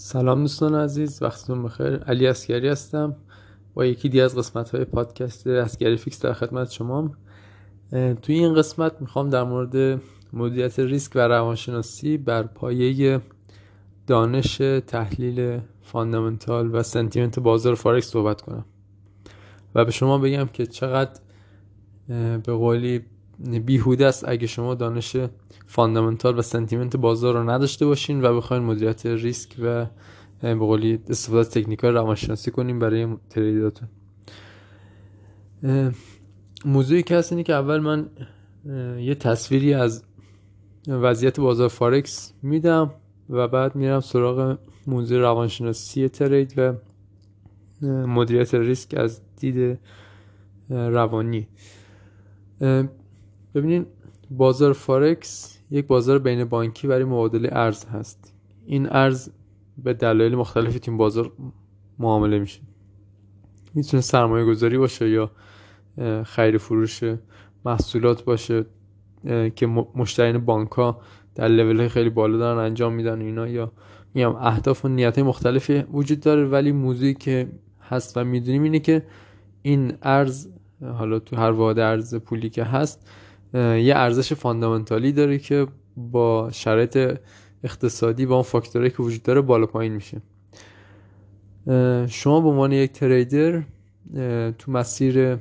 سلام دوستان عزیز وقتتون بخیر. علی عسکری هستم. با یکی دیگه از قسمت های پادکست عسکری FX در خدمت شما توی این قسمت می‌خوام در مورد مدیریت ریسک و روانشناسی بر پایه دانش تحلیل fundamental و sentiment بازار فارکس صحبت کنم. و به شما بگم که چقدر به قولی بیهوده است اگه شما دانش fundamental و sentiment بازار رو نداشته باشین و بخواین مدیریت ریسک و به قولی استفاده از technical روانشناسی کنیم برای trade اتون. موضوعی که هست اینه که اول من یه تصویری از وضعیت بازار فارکس میدم و بعد میرم سراغ موضوع روانشناسی trade و مدیریت ریسک از دید روانی. ببینین بازار فارکس یک بازار بین بانکی برای مبادله ارز هست. این ارز به دلایل مختلفی تو بازار معامله میشه. می‌تونه سرمایه گذاری باشه یا خرید فروش محصولات باشه که مشترین بانک ها در لول خیلی بالا دارن انجام میدن اینا. یا میگم اهداف و نیت مختلفی وجود داره ولی موضوعی که هست و می‌دونیم اینه که این ارز حالا تو هر واحد ارز پولی که هست یه ارزش فاندامنتالی داره که با شرایط اقتصادی با اون فاکتورهایی که وجود داره بالا پایین میشه. شما به عنوان یک تریدر تو مسیر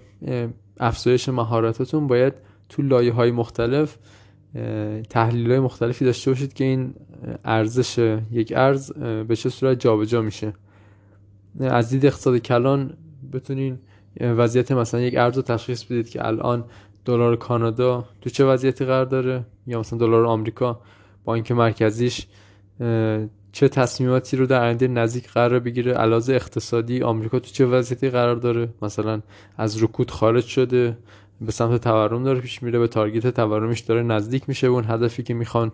افزایش مهارتاتون باید تو لایه های مختلف تحلیل های مختلفی داشته باشید که این ارزش یک ارز به چه صورت جابجا میشه. از دید اقتصاد کلان بتونین وضعیت مثلا یک ارز رو تشخیص بدید که الان دلار کانادا تو چه وضعیتی قرار داره؟ یا مثلا دلار آمریکا؟ بانک مرکزیش چه تصمیماتی رو در آینده نزدیک قرار بگیره؟ علاوه اقتصادی آمریکا تو چه وضعیتی قرار داره؟ مثلا از رکود خارج شده به سمت تورم داره پیش میره به تارگت تورمش داره نزدیک میشه اون هدفی که می‌خوان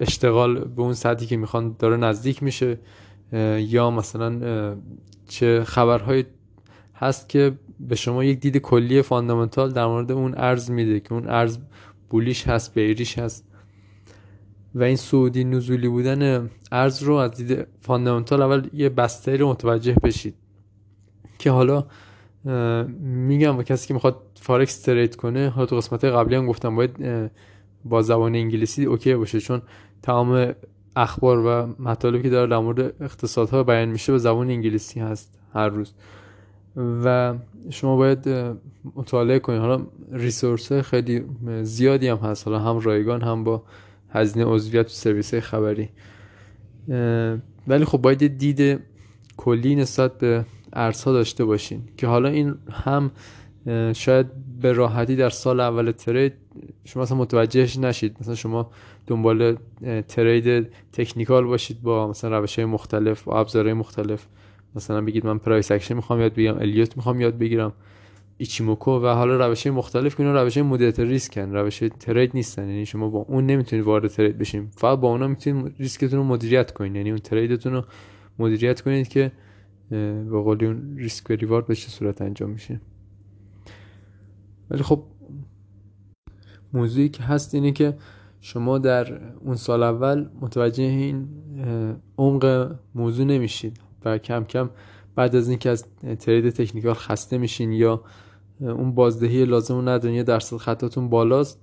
اشتغال به اون سطحی که می‌خوان داره نزدیک میشه یا مثلا چه خبرهای هست که به شما یک دید کلی fundamental در مورد اون ارز میده که اون ارز bullish هست bearish هست. و این صعودی نزولی بودن ارز رو از دید fundamental اول یه بسته رو متوجه بشید. که حالا میگم با کسی که می‌خواد فارکس trade کنه حالا تو قسمت قبلی هم گفتم باید با زبان انگلیسی اوکی باشه چون تمام اخبار و مطالبی که داره در مورد اقتصادها بیان میشه به زبان انگلیسی هست هر روز. و شما باید مطالعه کنید حالا ریسورس خیلی زیادی هم هست. حالا هم رایگان هم با هزینه عضویت و سرویس خبری. ولی خب باید دید کلی نسبت به ارزها داشته باشین که حالا این هم شاید به راحتی در سال اول trade شما مثلا متوجهش نشید. مثلا شما دنبال trade technical باشید با مثلا روش های مختلف و ابزارهای مختلف. مثلا بگید من price action می‌خوام یاد بگیرم الیوت می‌خوام یاد بگیرم. ایچیموکو و حالا روش مختلف که این روش مدیریت ریسکن روش trade نیستن. یعنی شما با اون نمی‌تونید وارد trade بشین. فقط با اونا می‌تونید ریسکتون رو مدیریت کنید یعنی اون trade تون رو مدیریت کنید که به قولی اون ریسک و ریوارد به چه صورت انجام میشه. ولی خب موضوعی که هست اینه که شما در اون سال اول متوجه این عمق موضوع نمیشید. و کم کم بعد از اینکه از ترید تکنیکال خسته میشین یا اون بازدهی لازم رو ندارین یا درصد خطاتون بالاست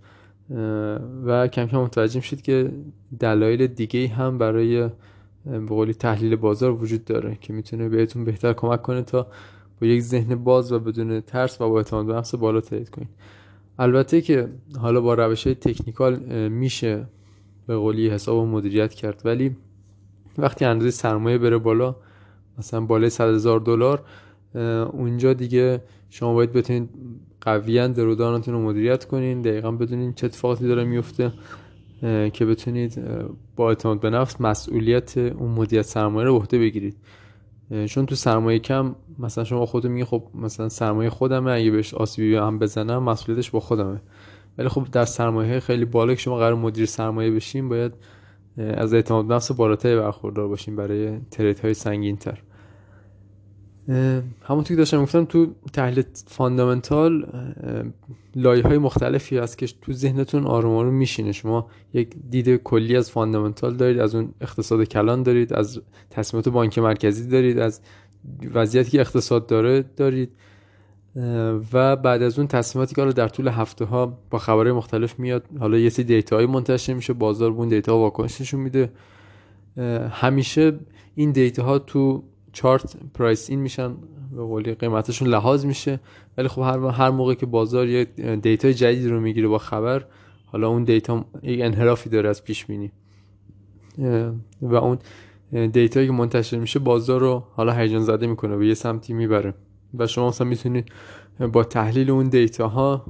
و کم کم متوجه میشید که دلایل دیگه هم برای به تحلیل بازار وجود داره که می‌تونه بهتون بهتر کمک کنه تا با یک ذهن باز و بدون ترس و با اعتماد به نفس بالا ترید کنید البته که حالا با روش های تکنیکال میشه به قولی حساب و مدیریت کرد ولی وقتی اندازه سرمایه بره بالا مثلا بالای 100 هزار دلار اونجا دیگه شما باید بتونید قویا درودانتون رو مدیریت کنین دقیقا بدونین چه اتفاقاتی داره میفته که بتونید با اعتماد به نفس مسئولیت اون مدیریت سرمایه رو عهده بگیرید. چون تو سرمایه کم مثلا شما خودتون میگه خب مثلا سرمایه خودمه اگه بهش آسیبی هم بزنم مسئولیتش با خودمه. ولی خب در سرمایه خیلی بالا که شما قرار مدیر سرمایه بشین باید از اعتماد نفس بالاتری برخوردار باشین برای ترید های سنگین تر همونطور که داشتم گفتم تو تحلیل فاندامنتال لایه های مختلفی هست که تو ذهنتون آروم آروم میشینه. شما یک دید کلی از fundamental دارید از اون اقتصاد کلان دارید از تصمیمات بانک مرکزی دارید از وضعیتی که اقتصاد داره دارید و بعد از اون تصمیماتی که حالا در طول هفته ها با خبرهای مختلف میاد حالا یه سری data منتشر میشه بازار اون data واکنششون میده. همیشه این data ها تو chart price in میشن به قولی قیمتشون لحاظ میشه. ولی خب هر هر موقع که بازار یه data جدید رو می‌گیره با خبر حالا اون data یک انحرافی داره از پیش بینی. و اون data یی که منتشر میشه بازار رو حالا هیجان زده می‌کنه و یه سمتی می‌بره. و شما مثلا می‌تونید با تحلیل اون data ها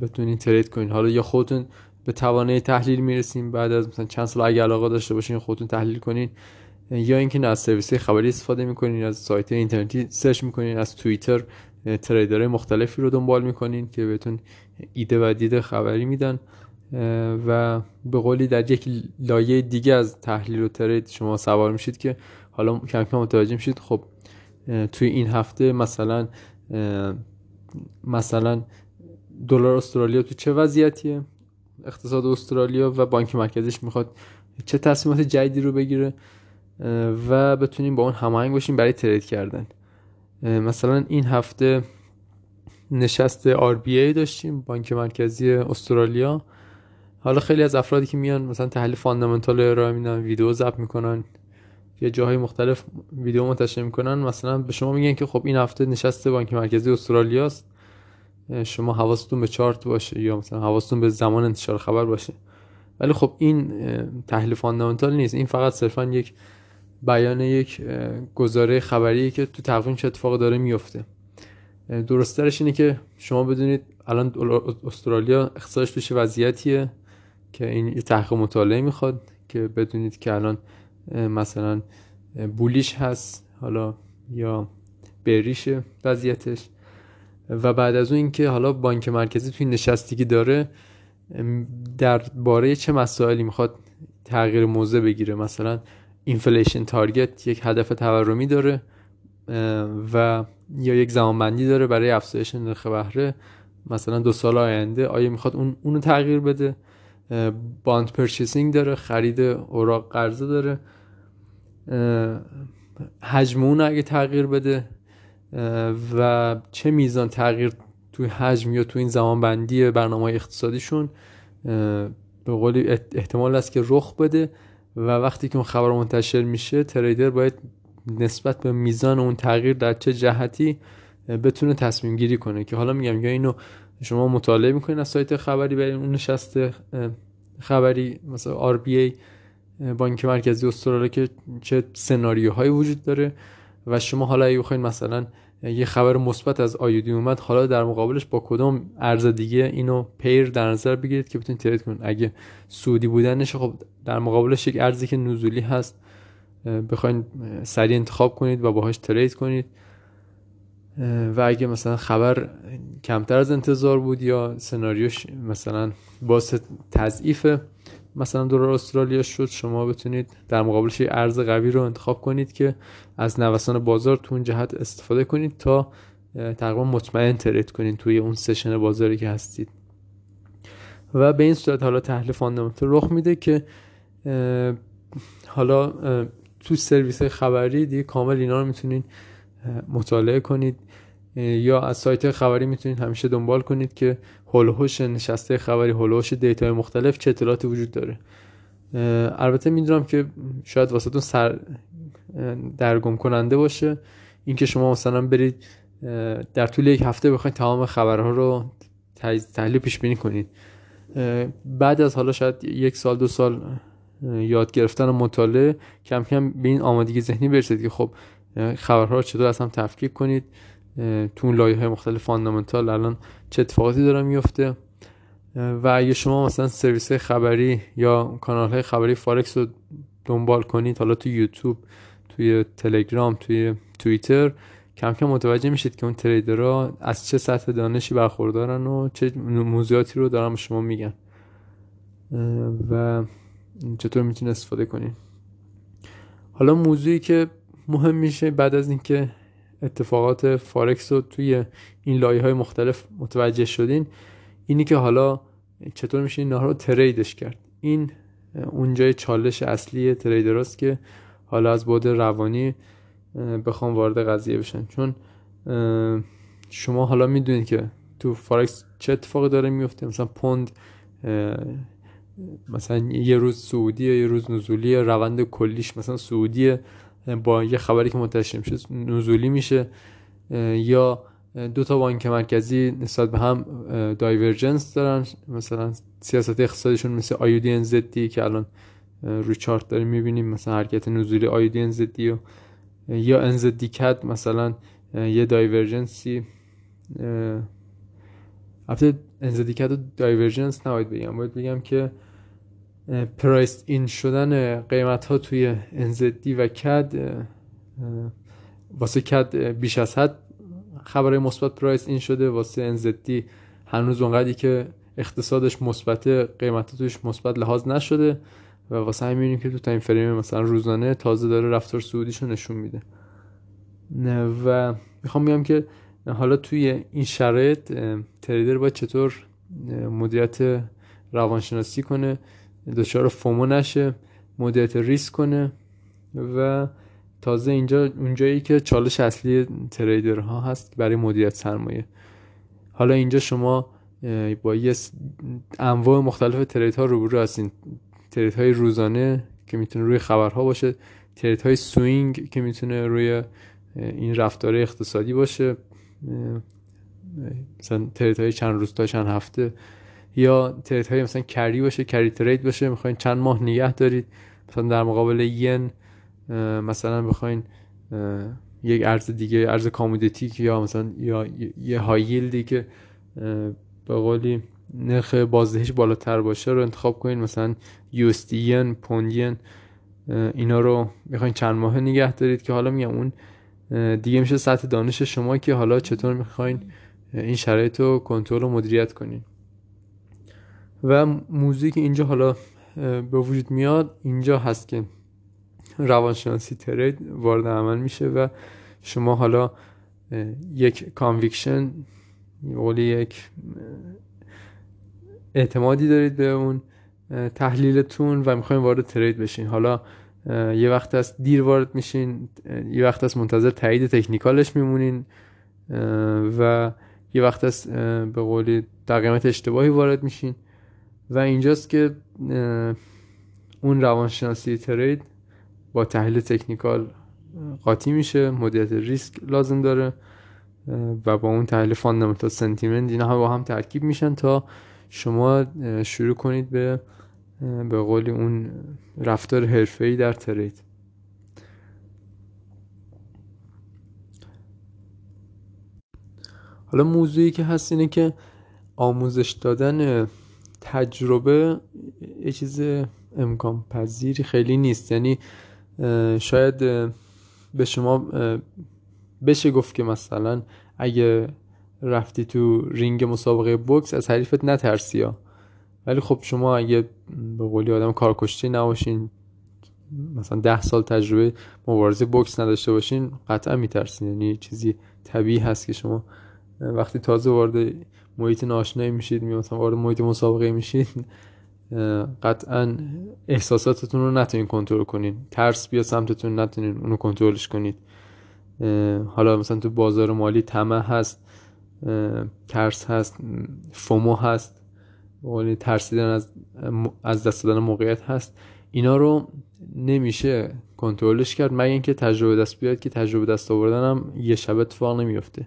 بتونید trade کنید حالا یا خودتون به توان تحلیل می‌رسیم بعد از مثلا چند سال اگه علاقه داشته باشین خودتون تحلیل کنین. یا اینکه از سرویس خبری استفاده می‌کنین از سایت اینترنتی سرچ می‌کنین از توییتر تریدرهای مختلفی رو دنبال می‌کنین که بهتون ایده و دید خبری میدن. و به قولی در یک لایه دیگه از تحلیل و ترید شما سوار میشید که حالا کم کم متوجه میشید. خب توی این هفته مثلا مثلا دلار استرالیا تو چه وضعیتیه؟ اقتصاد استرالیا و بانک مرکزیش می‌خواد چه تصمیمات جدیدی رو بگیره؟ و بتونیم با اون هماهنگ باشیم برای ترید کردن. مثلا این هفته نشست RBA داشتیم بانک مرکزی استرالیا. حالا خیلی از افرادی که میان مثلا تحلیل فاندامنتال ارائه میدن ویدیو ضبط می‌کنن یه جاهای مختلف ویدیو منتشر می‌کنن. مثلا به شما میگن که خب این هفته نشست بانک مرکزی استرالیا است شما حواستون به چارت باشه یا مثلا حواستون به زمان انتشار خبر باشه. ولی خب این تحلیل فاندامنتال نیست. این فقط صرفا یک بیان یک گزاره خبریه که تو تقویم چه اتفاق داره میفته. درسترش اینه که شما بدونید الان استرالیا اقتصادش توش وضعیتیه که این یه تحقیق مطالعه می‌خواد که بدونید که الان مثلا بولیش هست حالا یا بریشه وضعیتش. و بعد از اون اینکه حالا بانک مرکزی توی نشستگی داره در باره چه مسائلی می‌خواد تغییر موضع بگیره؟ مثلا inflation target یک هدف تورمی داره و یا یک زمانبندی داره برای افزایش نرخ بهره. مثلا دو سال آینده آیا می‌خواد اون اونو تغییر بده؟ bond purchasing داره خرید اوراق قرضه داره. حجم اون اگه تغییر بده و چه میزان تغییر توی حجم یا توی این زمان بندی برنامه اقتصادیشون به قولی احتمال است که رخ بده. و وقتی که اون خبر منتشر میشه تریدر باید نسبت به میزان اون تغییر در چه جهتی بتونه تصمیم گیری کنه. که حالا میگم یا اینو شما مطالعه می‌کنین از سایت خبری برای اون نشست خبری مثلا RBA بانک مرکزی استرالیا که چه سناریوهایی وجود داره و شما حالا اگه بخواید مثلا یه خبر مثبت از آیودی اومد. حالا در مقابلش با کدام ارز دیگه اینو پیر در نظر بگیرید که بتونید ترید کنید. اگه سودی بودنش خب در مقابلش یک ارزی که نزولی هست بخواید سریع انتخاب کنید و باهاش ترید کنید. و اگه مثلا خبر کمتر از انتظار بود یا سناریوش مثلا باعث تضعیف مثلا دلار استرالیا شد شما بتونید در مقابلش ارز قوی رو انتخاب کنید که از نوسان بازار تو اون جهت استفاده کنید تا تقریبا مطمئن trade کنید توی اون session بازاری که هستید. و به این صورت حالا تحلیل fundamental رخ میده که حالا تو سرویس خبری دیگه کامل اینا رو می‌تونید مطالعه کنید. یا از سایت خبری می‌تونید همیشه دنبال کنید که حول‌وحوش نشست خبری حول‌وحوش data ی مختلف چه اطلاعاتی وجود داره. البته می‌دونم که شاید واسهتون سر درگم کننده باشه. اینکه شما مثلا برید در طول یک هفته بخواید تمام خبرها رو تحلیل پیش بینی کنید بعد از حالا شاید یک سال دو سال یاد گرفتن و مطالعه کم کم به این آمادگی ذهنی برسید که خب خبرها رو چطور از هم تفکیک کنید. تو اون لایه های مختلف فاندامنتال الان چه اتفاقاتی داره میفته و اگه شما مثلا سرویس خبری یا کانال های خبری فارکس رو دنبال کنید حالا تو یوتیوب توی تلگرام توی توییتر کم کم متوجه میشید که اون trader ها از چه سطح دانشی برخوردارن و چه موضوعاتی رو دارن به شما میگن. و چطور می‌تونید استفاده کنید. حالا موضوعی که مهم میشه بعد از اینکه اتفاقات فارکس رو توی این لایه های مختلف متوجه شدین. اینی که حالا چطور میشه این رو تریدش کرد. این اونجای چالش اصلی تریدراست که حالا از بود روانی بخوام وارد قضیه بشن. چون شما حالا می‌دونید که تو فارکس چه اتفاقی داره میفته مثلا پوند مثلا یه روز سعودی یه روز نزولی روند کلیش مثلا سعودی با یه خبری که منتشر میشه نزولی میشه یا دو تا بانک مرکزی نسبت به هم divergence دارن. مثلا سیاست اقتصادیشون مثل AUD NZD که الان روی چارت داریم می‌بینیم مثلا حرکت نزولی AUD NZD و یا NZD CAD مثلا یه divergence ی البته NZD CAD و divergence نباید بگم. باید بگم که price in شدن قیمت ها توی NZD و CAD واسه CAD بیش از حد خبر مثبت price in شده واسه NZD هنوز اونقدری که اقتصادش مثبت قیمت توش مثبت لحاظ نشده و واسه همین که تو time frame مثلا روزانه تازه داره رفتار صعودیشو نشون میده. و می‌خوام بگم که حالا توی این شرایط trader باید چطور مدیریت روانشناسی کنه؟ دچار FOMO نشه مدیریت ریسک کنه و تازه اینجا اونجایی که چالش اصلی trader ها هست برای مدیریت سرمایه. حالا اینجا شما با یه انواع مختلف trade ها روبرو هستین. trade های روزانه که می‌تونه روی خبرها باشه trade های swing که می‌تونه روی این رفتار اقتصادی باشه. مثلا ترید های چند روز تا چند هفته. یا ترید های مثلا کری باشه کری ترید باشه می‌خواین چند ماه نگه دارید. مثلا در مقابل ین مثلا بخواین یک ارز دیگه ارز کامودیتیک یا مثلا یا یه هاییلدی که به قولی نرخ بازدهش بالاتر باشه رو انتخاب کنین. مثلا یوستین پوندین اینا رو می‌خواین چند ماه نگه دارید که حالا میگم اون دیگه میشه سطح دانش شما که حالا چطور می‌خواین این شرایط رو کنترل و مدیریت کنین. و موضوعی که اینجا حالا به وجود میاد اینجا هست که روانشناسی trade وارد عمل میشه و شما حالا یک conviction به قولی یک اعتمادی دارید به اون تحلیلتون و می‌خواین وارد trade بشین. حالا یه وقت است دیر وارد میشین یه وقت است منتظر تایید technical ش میمونین و یه وقت است به قولی در قیمت اشتباهی وارد میشین. و اینجاست که اون روانشناسی trade با تحلیل technical قاطی میشه مدیریت ریسک لازم داره و با اون تحلیل fundamental sentiment اینا هم با هم ترکیب میشن تا شما شروع کنید به به قولی اون رفتار حرفه‌ای در ترید. حالا موضوعی که هست اینه که آموزش دادن تجربه یه چیز امکان پذیری خیلی نیست. یعنی شاید به شما بشه گفت که مثلا اگه رفتی تو رینگ مسابقه بوکس از حریفت نترسی ها. ولی خب شما اگه به قولی آدم کارکشته نباشین مثلا ده سال تجربه مبارزه بوکس نداشته باشین قطعا میترسین. یعنی چیزی طبیعی هست که شما وقتی تازه وارد محیط ناشنایی میشید مثلا وارد محیط مسابقه میشید قطعا احساساتتون رو نتونین کنترل کنین ترس بیا سمتتون نتونین اونو کنترلش کنید. حالا مثلا تو بازار مالی طمع هست ترس هست فومو هست ترسیدن از از دست دادن موقعیت هست. اینا رو نمیشه کنترلش کرد مگه اینکه تجربه دست بیاد که تجربه دست آوردن هم یه شب اتفاق نمیفته.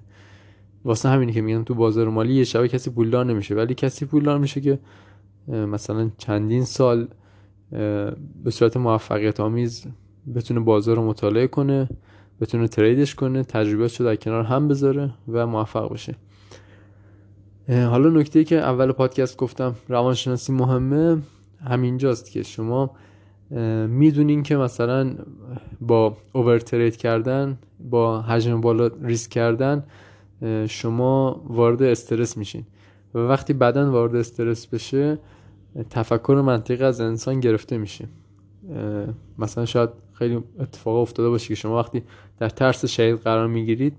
واسه همینی که میگن تو بازار مالی یه شبه کسی پولدار نمیشه ولی کسی پولدار میشه که مثلا چندین سال به صورت موفقیت آمیز بتونه بازار رو مطالعه کنه بتونه تریدش کنه تجربیاتش رو در کنار هم بذاره و موفق باشه. حالا نکته که اول پادکست گفتم روانشناسی مهمه همینجاست که شما می‌دونین که مثلا با اوور ترید کردن با حجم بالا ریسک کردن شما وارد استرس میشین. و وقتی بدن وارد استرس بشه تفکر منطقی از انسان گرفته میشه. مثلا شاید خیلی اتفاق افتاده باشه که شما وقتی در ترس شدید قرار می‌گیرید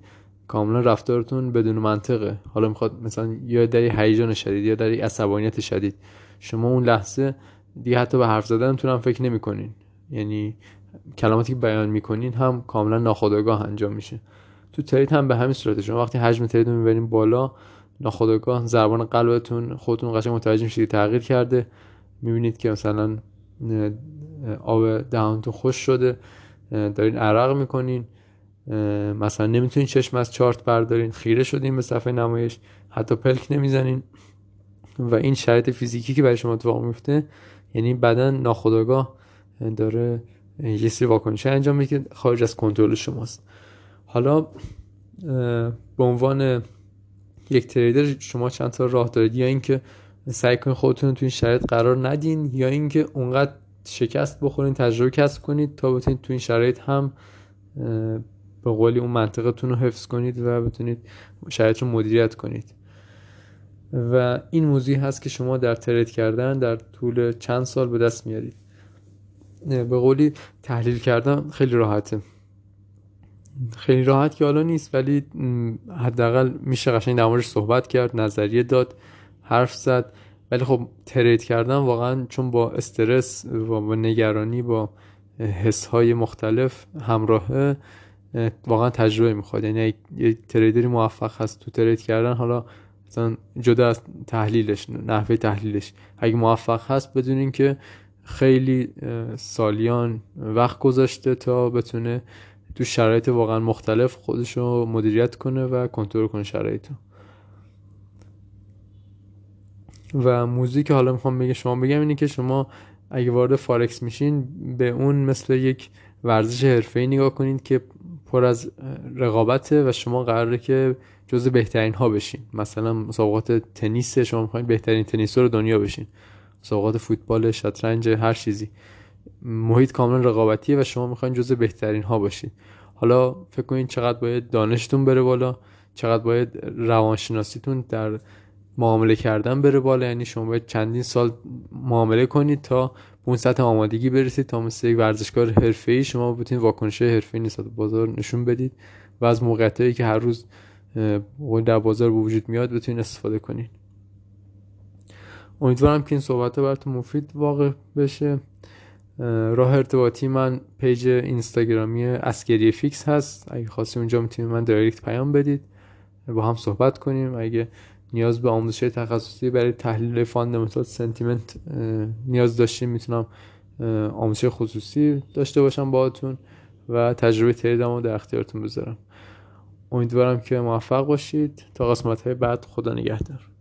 کاملا رفتارتون بدون منطقه. حالا می‌خواد مثلا یا در هیجان شدید یا در عصبانیت شدید. شما اون لحظه دیگه حتی به حرف زدنتون هم فکر نمی‌کنین. یعنی کلماتی که بیان می‌کنین هم کاملا ناخودآگاه انجام میشه. تو ترید هم به همین صورت. شما وقتی حجم ترید رو می‌برین بالا ناخودآگاه زبان قلبتون خودتون قشنگ متوجه میشید تغییر کرده. می‌بینید که مثلا آب دهانتون خوش شده دارین عرق می‌کنین مثلا نمی‌تونین چشم از چارت بردارین خیره شدین به صفحه نمایش حتی پلک نمی‌زنین. و این شرایط فیزیکی که برای شما اتفاق میفته یعنی بدن ناخودآگاه داره یه سری واکنش انجام میده که خارج از کنترل شماست. حالا به عنوان یک تریدر شما چند تا راه دارید؟ یا اینکه سعی کنید خودتون تو این شرایط قرار ندین یا اینکه اونقدر شکست بخورین تجربه کسب کنید تا بتونید تو این شرایط هم به قولی اون منطقتون رو حفظ کنید و بتونید شرایط رو مدیریت کنید. و این موضوعی هست که شما در ترید کردن در طول چند سال به دست میارید. به قولی تحلیل کردن خیلی راحته. خیلی راحت که حالا نیست ولی حداقل میشه قشنگ در صحبت کرد نظریه داد حرف زد. ولی خب ترید کردن واقعا چون با استرس و با نگرانی با حس های مختلف همراهه واقعا تجربه می‌خواد. یعنی یه تریدری موفق هست تو ترید کردن حالا مثلا جدا از تحلیلش نحوه تحلیلش. اگه موفق هست بدونین که خیلی سالیان وقت گذاشته تا بتونه تو شرایط واقعا مختلف خودش رو مدیریت کنه و کنترل کنه شرایط و موضوعی که حالا می‌خوام بگم شما بگم اینه که شما اگه وارد فارکس میشین به اون مثل یک ورزش حرفه‌ای نگاه کنید که پر از رقابته و شما قراره که جز بهترین ها بشین. مثلا مسابقات تنیس شما می‌خواین بهترین تنیسور دنیا بشین. مسابقات فوتبال شطرنج هر چیزی. محیط کاملا رقابتیه و شما می‌خواین جز بهترین ها باشید حالا فکر کنید چقدر باید دانشتون بره بالا چقدر باید روانشناسیتون در معامله کردن بره بالا. یعنی شما باید چندین سال معامله کنید تا به اون سطح آمادگی برسید تا مثل یک ورزشکار حرفه‌ای شما بتونید واکنش حرفه‌ای نسبت بازار نشون بدید و از موقعیتایی که هر روز در بازار به وجود میاد بتونید استفاده کنید. امیدوارم که این صحبت براتون مفید واقع بشه. راه ارتباطی من page اینستاگرامی اسکری فیکس هست. اگه خواستید اونجا می‌تونید به من direct پیام بدید. با هم صحبت کنیم. اگه نیاز به آموزش تخصصی برای تحلیل fundamental sentiment نیاز داشتیم می‌تونم آموزش خصوصی داشته باشم باهاتون و تجربه تریدم رو در اختیارتون بذارم. امیدوارم که موفق باشید. تا قسمت های بعد خدا نگهدار.